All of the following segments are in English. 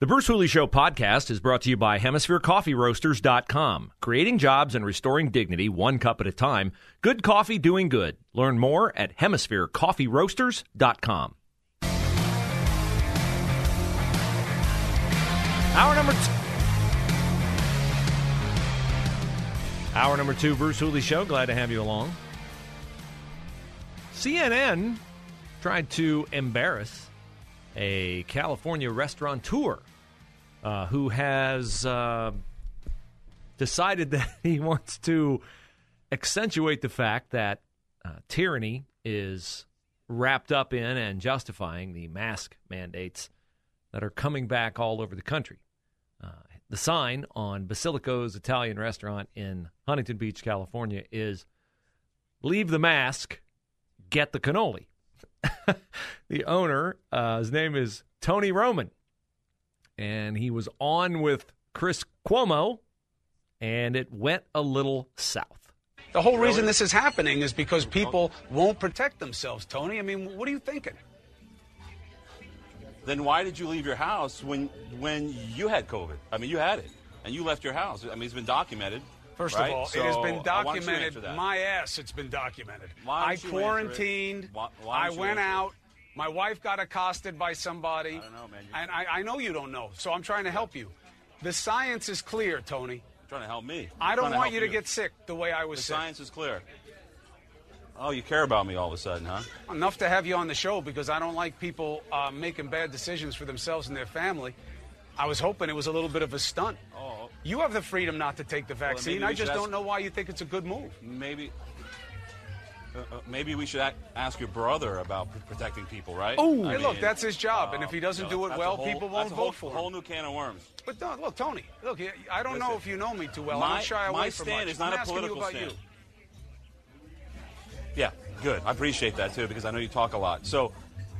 The Bruce Hooley Show podcast is brought to you by HemisphereCoffeeRoasters.com. Creating jobs and restoring dignity one cup at a time. Good coffee doing good. Learn more at HemisphereCoffeeRoasters.com. Hour number two. Hour number two, Bruce Hooley Show. Glad to have you along. CNN tried to embarrass a California restaurateur uh, who has uh, decided that he wants to accentuate the fact that uh, tyranny is wrapped up in and justifying the mask mandates that are coming back all over the country. Uh, the sign on Basilico's Italian restaurant in Huntington Beach, California is Leave the mask, get the cannoli. the owner, uh, his name is Tony Roman, and he was on with Chris Cuomo, and it went a little south. The whole reason this is happening is because people won't protect themselves, Tony. I mean, what are you thinking? Then why did you leave your house when when you had COVID? I mean, you had it, and you left your house. I mean, it's been documented. First right? of all, So, it has been why don't you documented. My ass, it's been documented. Why I don't you answer it? quarantined. Why- why I went out. it? My wife got accosted by somebody. I don't know, man. You- And I, I know you don't know, so I'm trying to help you. The science is clear, Tony. You're trying to help me. I I'm don't want help you to get sick the way I was The sick. science is clear. Oh, you care about me all of a sudden, huh? Enough to have you on the show because I don't like people uh, making bad decisions for themselves and their family. I was hoping it was a little bit of a stunt. Oh, You have the freedom not to take the maybe vaccine. we I should just ask- don't know why you think it's a good move. maybe. Uh, uh, maybe we should ask your brother about pr- protecting people, right? Oh, hey, look, that's his job, and uh, if he doesn't you know, do it well, whole- people won't a whole, vote for him. whole new can of worms. But look, Tony, look, I don't know if you know me too well. I my- don't shy away my from stand much. is not I'm a political stand. you. Yeah, good. I appreciate that too because I know you talk a lot. So,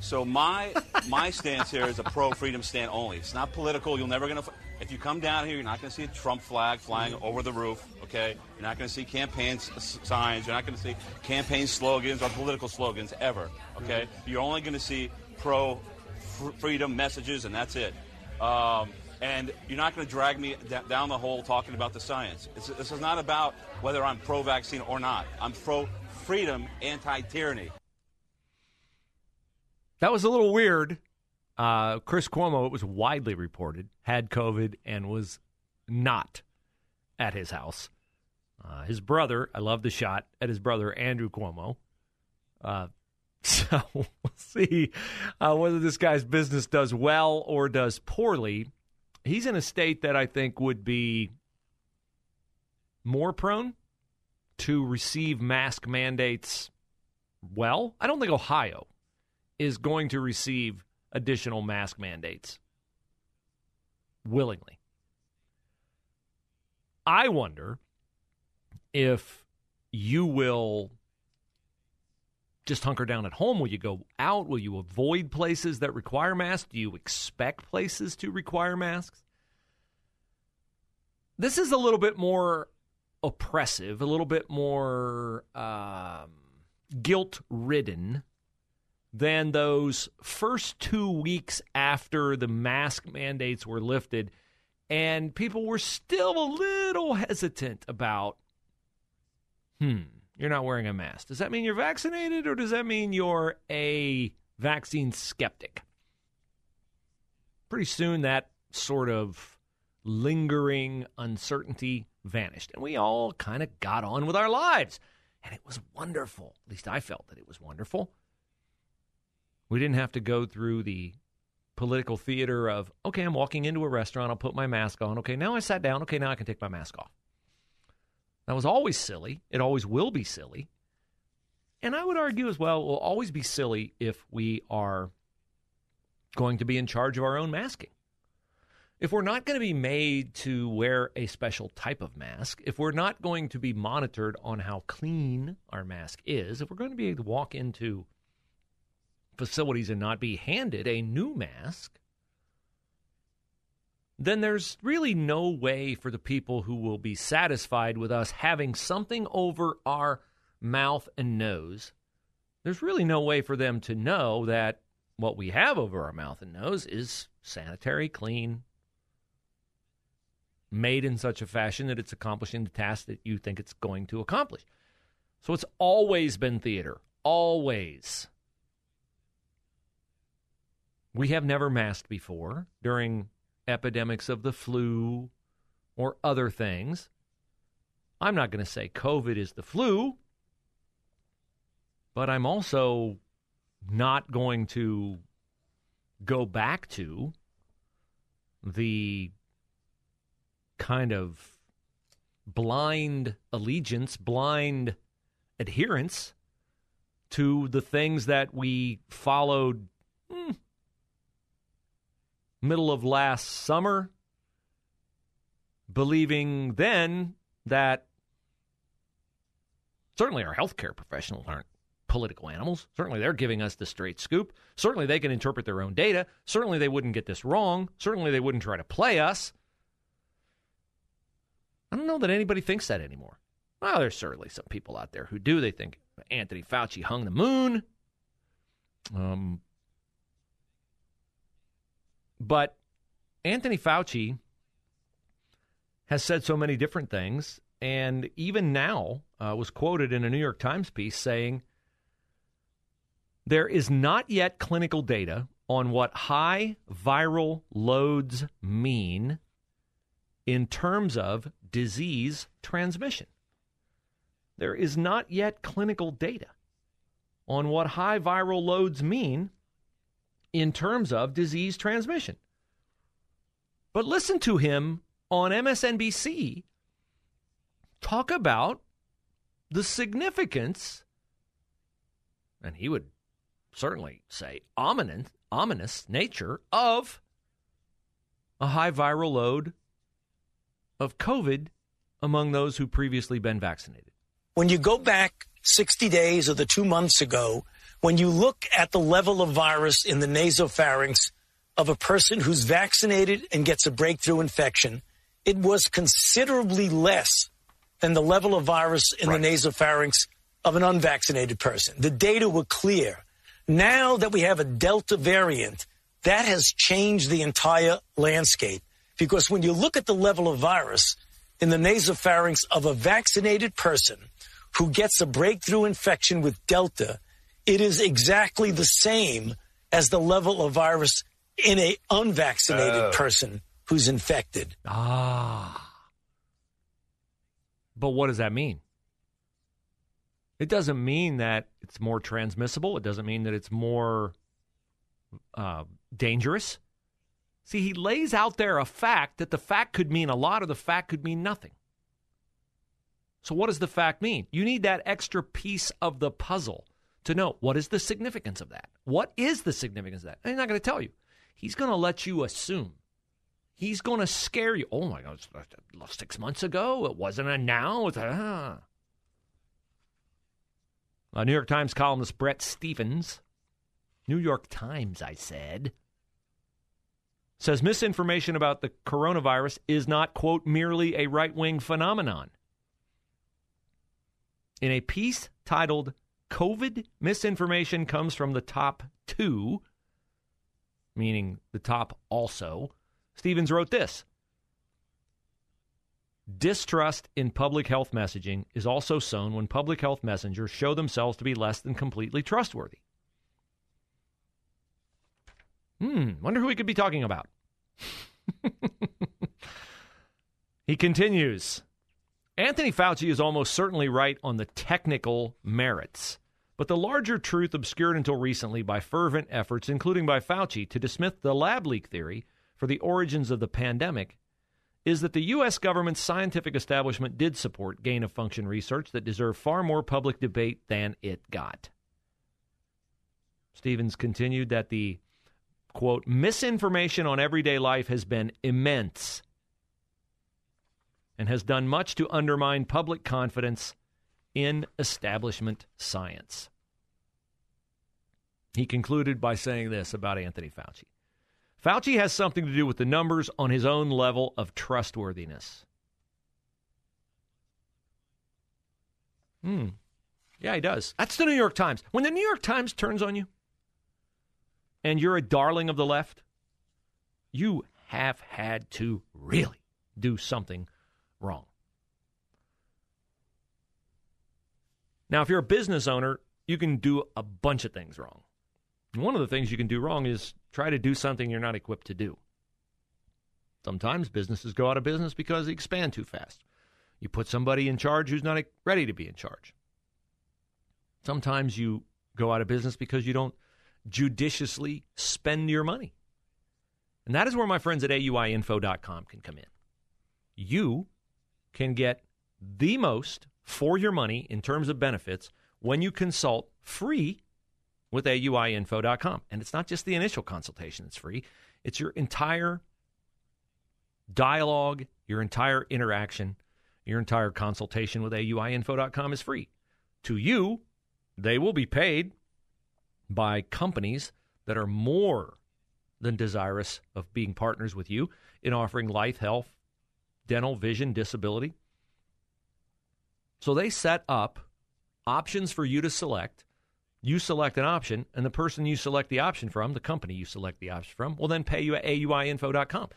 so my my stance here is a pro freedom stand only. It's not political. You're never gonna. If you come down here, you're not gonna see a Trump flag flying over the roof. Okay, you're not gonna see campaign signs. You're not gonna see campaign slogans or political slogans ever. Okay, you're only gonna see pro fr- freedom messages, and that's it. Um, and you're not going to drag me down the hole talking about the science. It's, this is not about whether I'm pro vaccine or not. I'm pro freedom, anti tyranny. That was a little weird. Uh, Chris Cuomo, it was widely reported, had COVID and was not at his house. Uh, his brother, I love the shot at his brother, Andrew Cuomo. Uh, so we'll see uh, whether this guy's business does well or does poorly. He's in a state that I think would be more prone to receive mask mandates well. I don't think Ohio is going to receive additional mask mandates willingly. I wonder if you will just hunker down at home. Will you go out? Will you avoid places that require masks? Do you expect places to require masks? This is a little bit more oppressive, a little bit more um, guilt ridden than those first two weeks after the mask mandates were lifted. And people were still a little hesitant about, hmm, you're not wearing a mask. Does that mean you're vaccinated or does that mean you're a vaccine skeptic? Pretty soon that sort of lingering uncertainty vanished. And we all kind of got on with our lives. And it was wonderful. At least I felt that it was wonderful. We didn't have to go through the political theater of, okay, I'm walking into a restaurant, I'll put my mask on. Okay, now I sat down. Okay, now I can take my mask off. That was always silly. It always will be silly. And I would argue as well, it will always be silly if we are going to be in charge of our own masking. if we're not going to be made to wear a special type of mask, if we're not going to be monitored on how clean our mask is, if we're going to be able to walk into facilities and not be handed a new mask, then there's really no way for the people who will be satisfied with us having something over our mouth and nose. There's really no way for them to know that what we have over our mouth and nose is sanitary, clean, made in such a fashion that it's accomplishing the task that you think it's going to accomplish. So it's always been theater. Always. We have never masked before during epidemics of the flu or other things. I'm not going to say COVID is the flu, but I'm also not going to go back to the kind of blind allegiance, blind adherence to the things that we followed hmm, middle of last summer, believing then that certainly our healthcare professionals aren't political animals. Certainly they're giving us the straight scoop. Certainly they can interpret their own data. Certainly they wouldn't get this wrong. Certainly they wouldn't try to play us. I don't know that anybody thinks that anymore. Well, there's certainly some people out there who do. They think Anthony Fauci hung the moon. Um, but Anthony Fauci has said so many different things, and even now uh, was quoted in a New York Times piece saying there is not yet clinical data on what high viral loads mean in terms of disease transmission. There is not yet clinical data on what high viral loads mean in terms of disease transmission. But listen to him on MSNBC talk about the significance, and he would certainly say ominous, ominous nature of a high viral load of COVID among those who previously been vaccinated. When you go back 60 days or the two months ago, when you look at the level of virus in the nasopharynx of a person who's vaccinated and gets a breakthrough infection, it was considerably less than the level of virus in right. the nasopharynx of an unvaccinated person. The data were clear. Now that we have a Delta variant, that has changed the entire landscape. Because when you look at the level of virus in the nasopharynx of a vaccinated person who gets a breakthrough infection with Delta, it is exactly the same as the level of virus in a unvaccinated uh. person who's infected. Ah. But what does that mean? It doesn't mean that it's more transmissible. It doesn't mean that it's more uh, dangerous. See, he lays out there a fact that the fact could mean a lot or the fact could mean nothing. So, what does the fact mean? You need that extra piece of the puzzle to know what is the significance of that. What is the significance of that? And he's not going to tell you. He's going to let you assume. He's going to scare you. Oh my God, six months ago, it wasn't a now. It's a, ah. Uh, New York Times columnist Bret Stephens, New York Times, I said, says misinformation about the coronavirus is not, quote, merely a right wing phenomenon. In a piece titled COVID Misinformation Comes from the Top Two, meaning the top also, Stephens wrote this Distrust in public health messaging is also sown when public health messengers show themselves to be less than completely trustworthy. Hmm, wonder who he could be talking about. he continues Anthony Fauci is almost certainly right on the technical merits, but the larger truth obscured until recently by fervent efforts, including by Fauci, to dismiss the lab leak theory for the origins of the pandemic is that the U.S. government's scientific establishment did support gain of function research that deserved far more public debate than it got. Stephens continued that the quote, misinformation on everyday life has been immense and has done much to undermine public confidence in establishment science. He concluded by saying this about Anthony Fauci Fauci has something to do with the numbers on his own level of trustworthiness. Hmm. Yeah, he does. That's the New York Times. When the New York Times turns on you and you're a darling of the left, you have had to really do something wrong. Now, if you're a business owner, you can do a bunch of things wrong. One of the things you can do wrong is try to do something you're not equipped to do. Sometimes businesses go out of business because they expand too fast. You put somebody in charge who's not ready to be in charge. Sometimes you go out of business because you don't judiciously spend your money. And that is where my friends at AUIinfo.com can come in. You can get the most for your money in terms of benefits when you consult free with AUIinfo.com. And it's not just the initial consultation that's free, it's your entire dialogue, your entire interaction, your entire consultation with AUIinfo.com is free. To you, they will be paid by companies that are more than desirous of being partners with you in offering life, health, dental, vision, disability. So they set up options for you to select. You select an option, and the person you select the option from, the company you select the option from, will then pay you at auiinfo.com.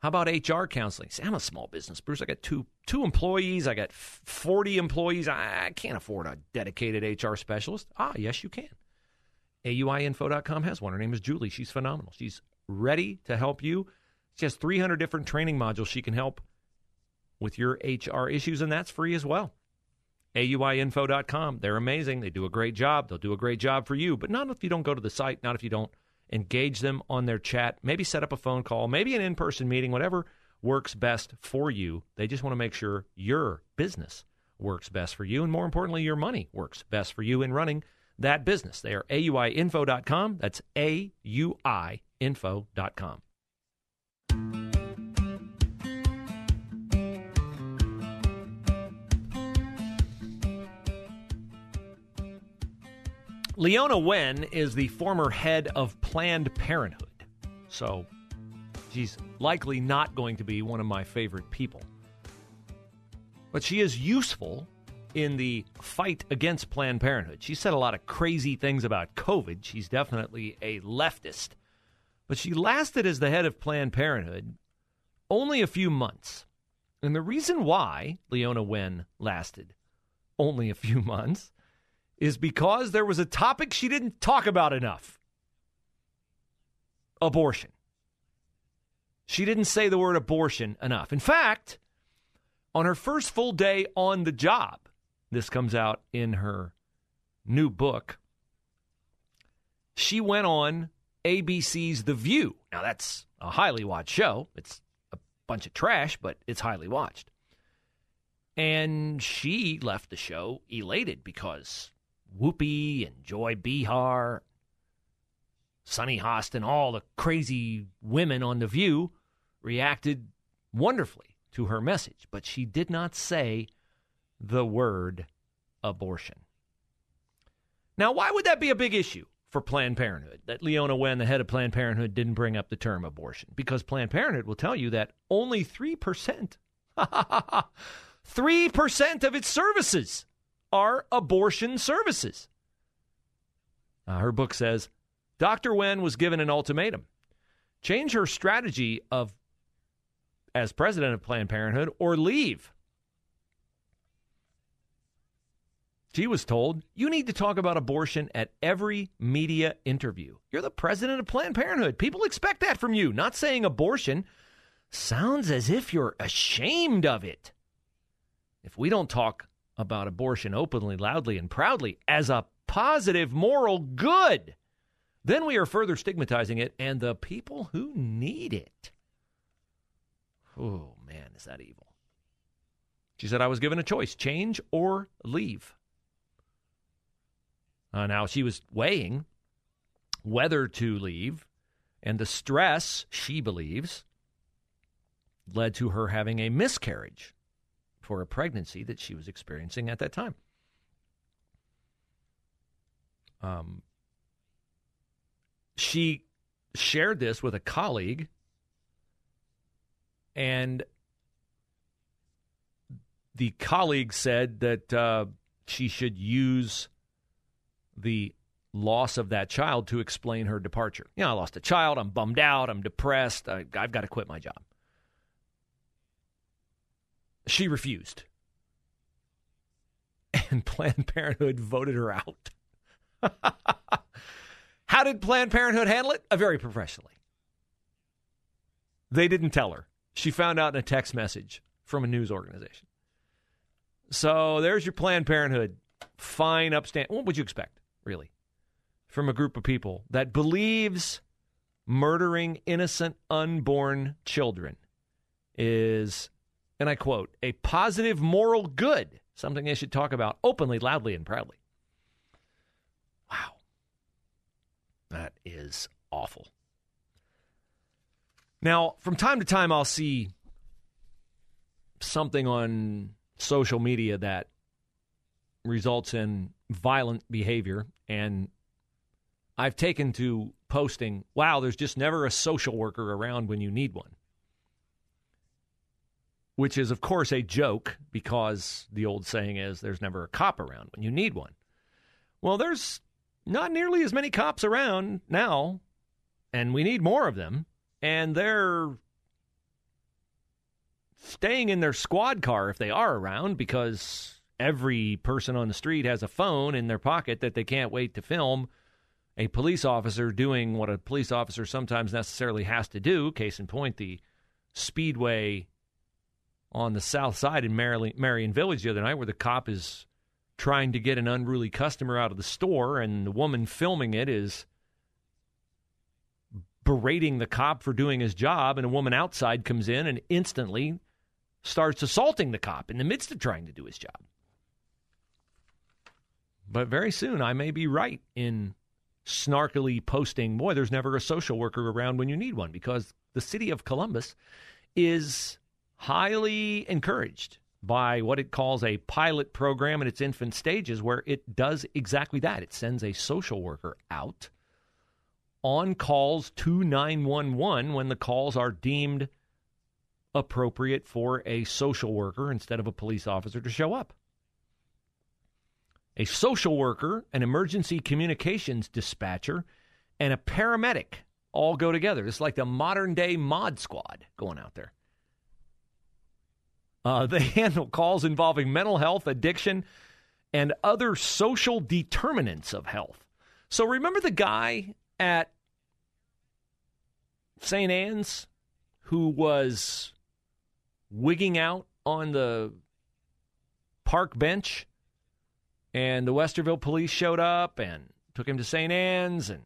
How about HR counseling? I'm a small business, Bruce. I got two two employees. I got 40 employees. I can't afford a dedicated HR specialist. Ah, yes, you can. AUIinfo.com has one. Her name is Julie. She's phenomenal. She's ready to help you. She has 300 different training modules she can help with your HR issues, and that's free as well. AUIinfo.com. They're amazing. They do a great job. They'll do a great job for you, but not if you don't go to the site, not if you don't engage them on their chat, maybe set up a phone call, maybe an in person meeting, whatever works best for you. They just want to make sure your business works best for you, and more importantly, your money works best for you in running that business. They are AUIinfo.com. That's AUIinfo.com. Leana Wen is the former head of Planned Parenthood. So she's likely not going to be one of my favorite people. But she is useful in the fight against Planned Parenthood. She said a lot of crazy things about COVID. She's definitely a leftist. But she lasted as the head of Planned Parenthood only a few months. And the reason why Leana Wen lasted only a few months is because there was a topic she didn't talk about enough abortion. She didn't say the word abortion enough. In fact, on her first full day on the job, this comes out in her new book, she went on ABC's The View. Now, that's a highly watched show. It's a bunch of trash, but it's highly watched. And she left the show elated because Whoopi and Joy Behar, Sunny Hostin, all the crazy women on The View reacted wonderfully to her message, but she did not say the word abortion. Now, why would that be a big issue for Planned Parenthood? That Leana Wen, the head of Planned Parenthood, didn't bring up the term abortion? Because Planned Parenthood will tell you that only 3%, 3% of its services are abortion services. Uh, her book says Dr. Wen was given an ultimatum change her strategy of as president of Planned Parenthood or leave. She was told, you need to talk about abortion at every media interview. You're the president of Planned Parenthood. People expect that from you. Not saying abortion sounds as if you're ashamed of it. If we don't talk about abortion openly, loudly, and proudly as a positive moral good, then we are further stigmatizing it and the people who need it. Oh, man, is that evil. She said, I was given a choice change or leave. Uh, now, she was weighing whether to leave, And the stress, she believes, led to her having a miscarriage for a pregnancy that she was experiencing at that time. Um, she shared this with a colleague, and the colleague said that uh, she should use the loss of that child to explain her departure. You know, I lost a child. I'm bummed out. I'm depressed. I, I've got to quit my job. She refused. And Planned Parenthood voted her out. How did Planned Parenthood handle it? Uh, very professionally. They didn't tell her. She found out in a text message from a news organization. So there's your Planned Parenthood. Fine, upstanding. What would you expect, really, from a group of people that believes murdering innocent unborn children is, and I quote, a positive moral good, something they should talk about openly, loudly, and proudly. Wow. That is awful. Now, from time to time, I'll see something on social media that results in violent behavior. And I've taken to posting, wow, there's just never a social worker around when you need one. Which is, of course, a joke because the old saying is there's never a cop around when you need one. Well, there's not nearly as many cops around now, and we need more of them. And they're staying in their squad car if they are around because every person on the street has a phone in their pocket that they can't wait to film a police officer doing what a police officer sometimes necessarily has to do. Case in point, the speedway on the south side in Merion Village the other night, where the cop is trying to get an unruly customer out of the store, and the woman filming it is berating the cop for doing his job, and a woman outside comes in and instantly starts assaulting the cop in the midst of trying to do his job. But very soon, I may be right in snarkily posting, boy, there's never a social worker around when you need one, because the city of Columbus is highly encouraged by what it calls a pilot program in its infant stages, where it does exactly that. It sends a social worker out on calls to 911 when the calls are deemed appropriate for a social worker instead of a police officer to show up. A social worker, an emergency communications dispatcher, and a paramedic all go together. It's like the modern day mod squad going out there. Uh, they handle calls involving mental health, addiction, and other social determinants of health. So remember the guy at St. Anne's who was wigging out on the park bench, and the Westerville police showed up and took him to St. Anne's, and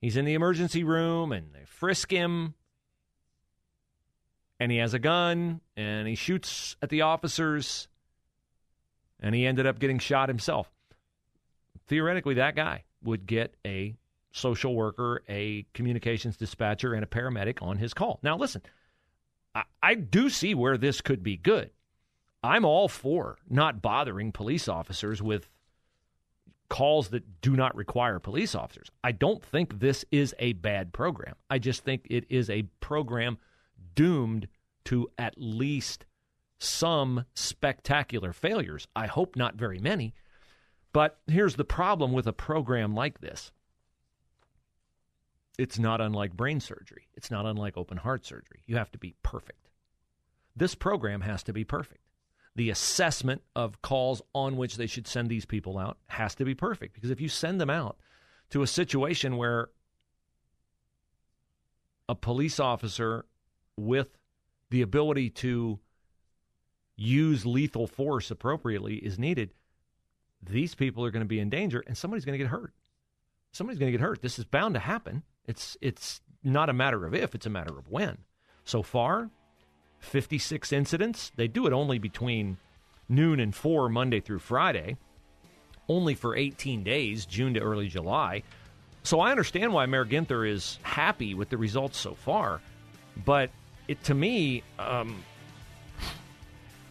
he's in the emergency room, and they frisk him, and he has a gun, and he shoots at the officers, and he ended up getting shot himself. Theoretically, that guy would get a social worker, a communications dispatcher, and a paramedic on his call. Now, listen, I, I do see where this could be good. I'm all for not bothering police officers with calls that do not require police officers. I don't think this is a bad program. I just think it is a program doomed to at least some spectacular failures. I hope not very many. But here's the problem with a program like this it's not unlike brain surgery. It's not unlike open heart surgery. You have to be perfect. This program has to be perfect. The assessment of calls on which they should send these people out has to be perfect because if you send them out to a situation where a police officer with the ability to use lethal force appropriately is needed, these people are going to be in danger and somebody's going to get hurt. Somebody's going to get hurt. This is bound to happen. It's it's not a matter of if, it's a matter of when. So far, 56 incidents. They do it only between noon and 4 Monday through Friday, only for 18 days, June to early July. So I understand why Mayor Ginther is happy with the results so far, but it to me, um,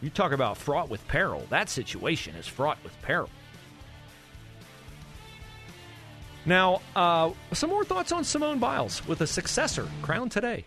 you talk about fraught with peril. That situation is fraught with peril. Now, uh, some more thoughts on Simone Biles with a successor crowned today.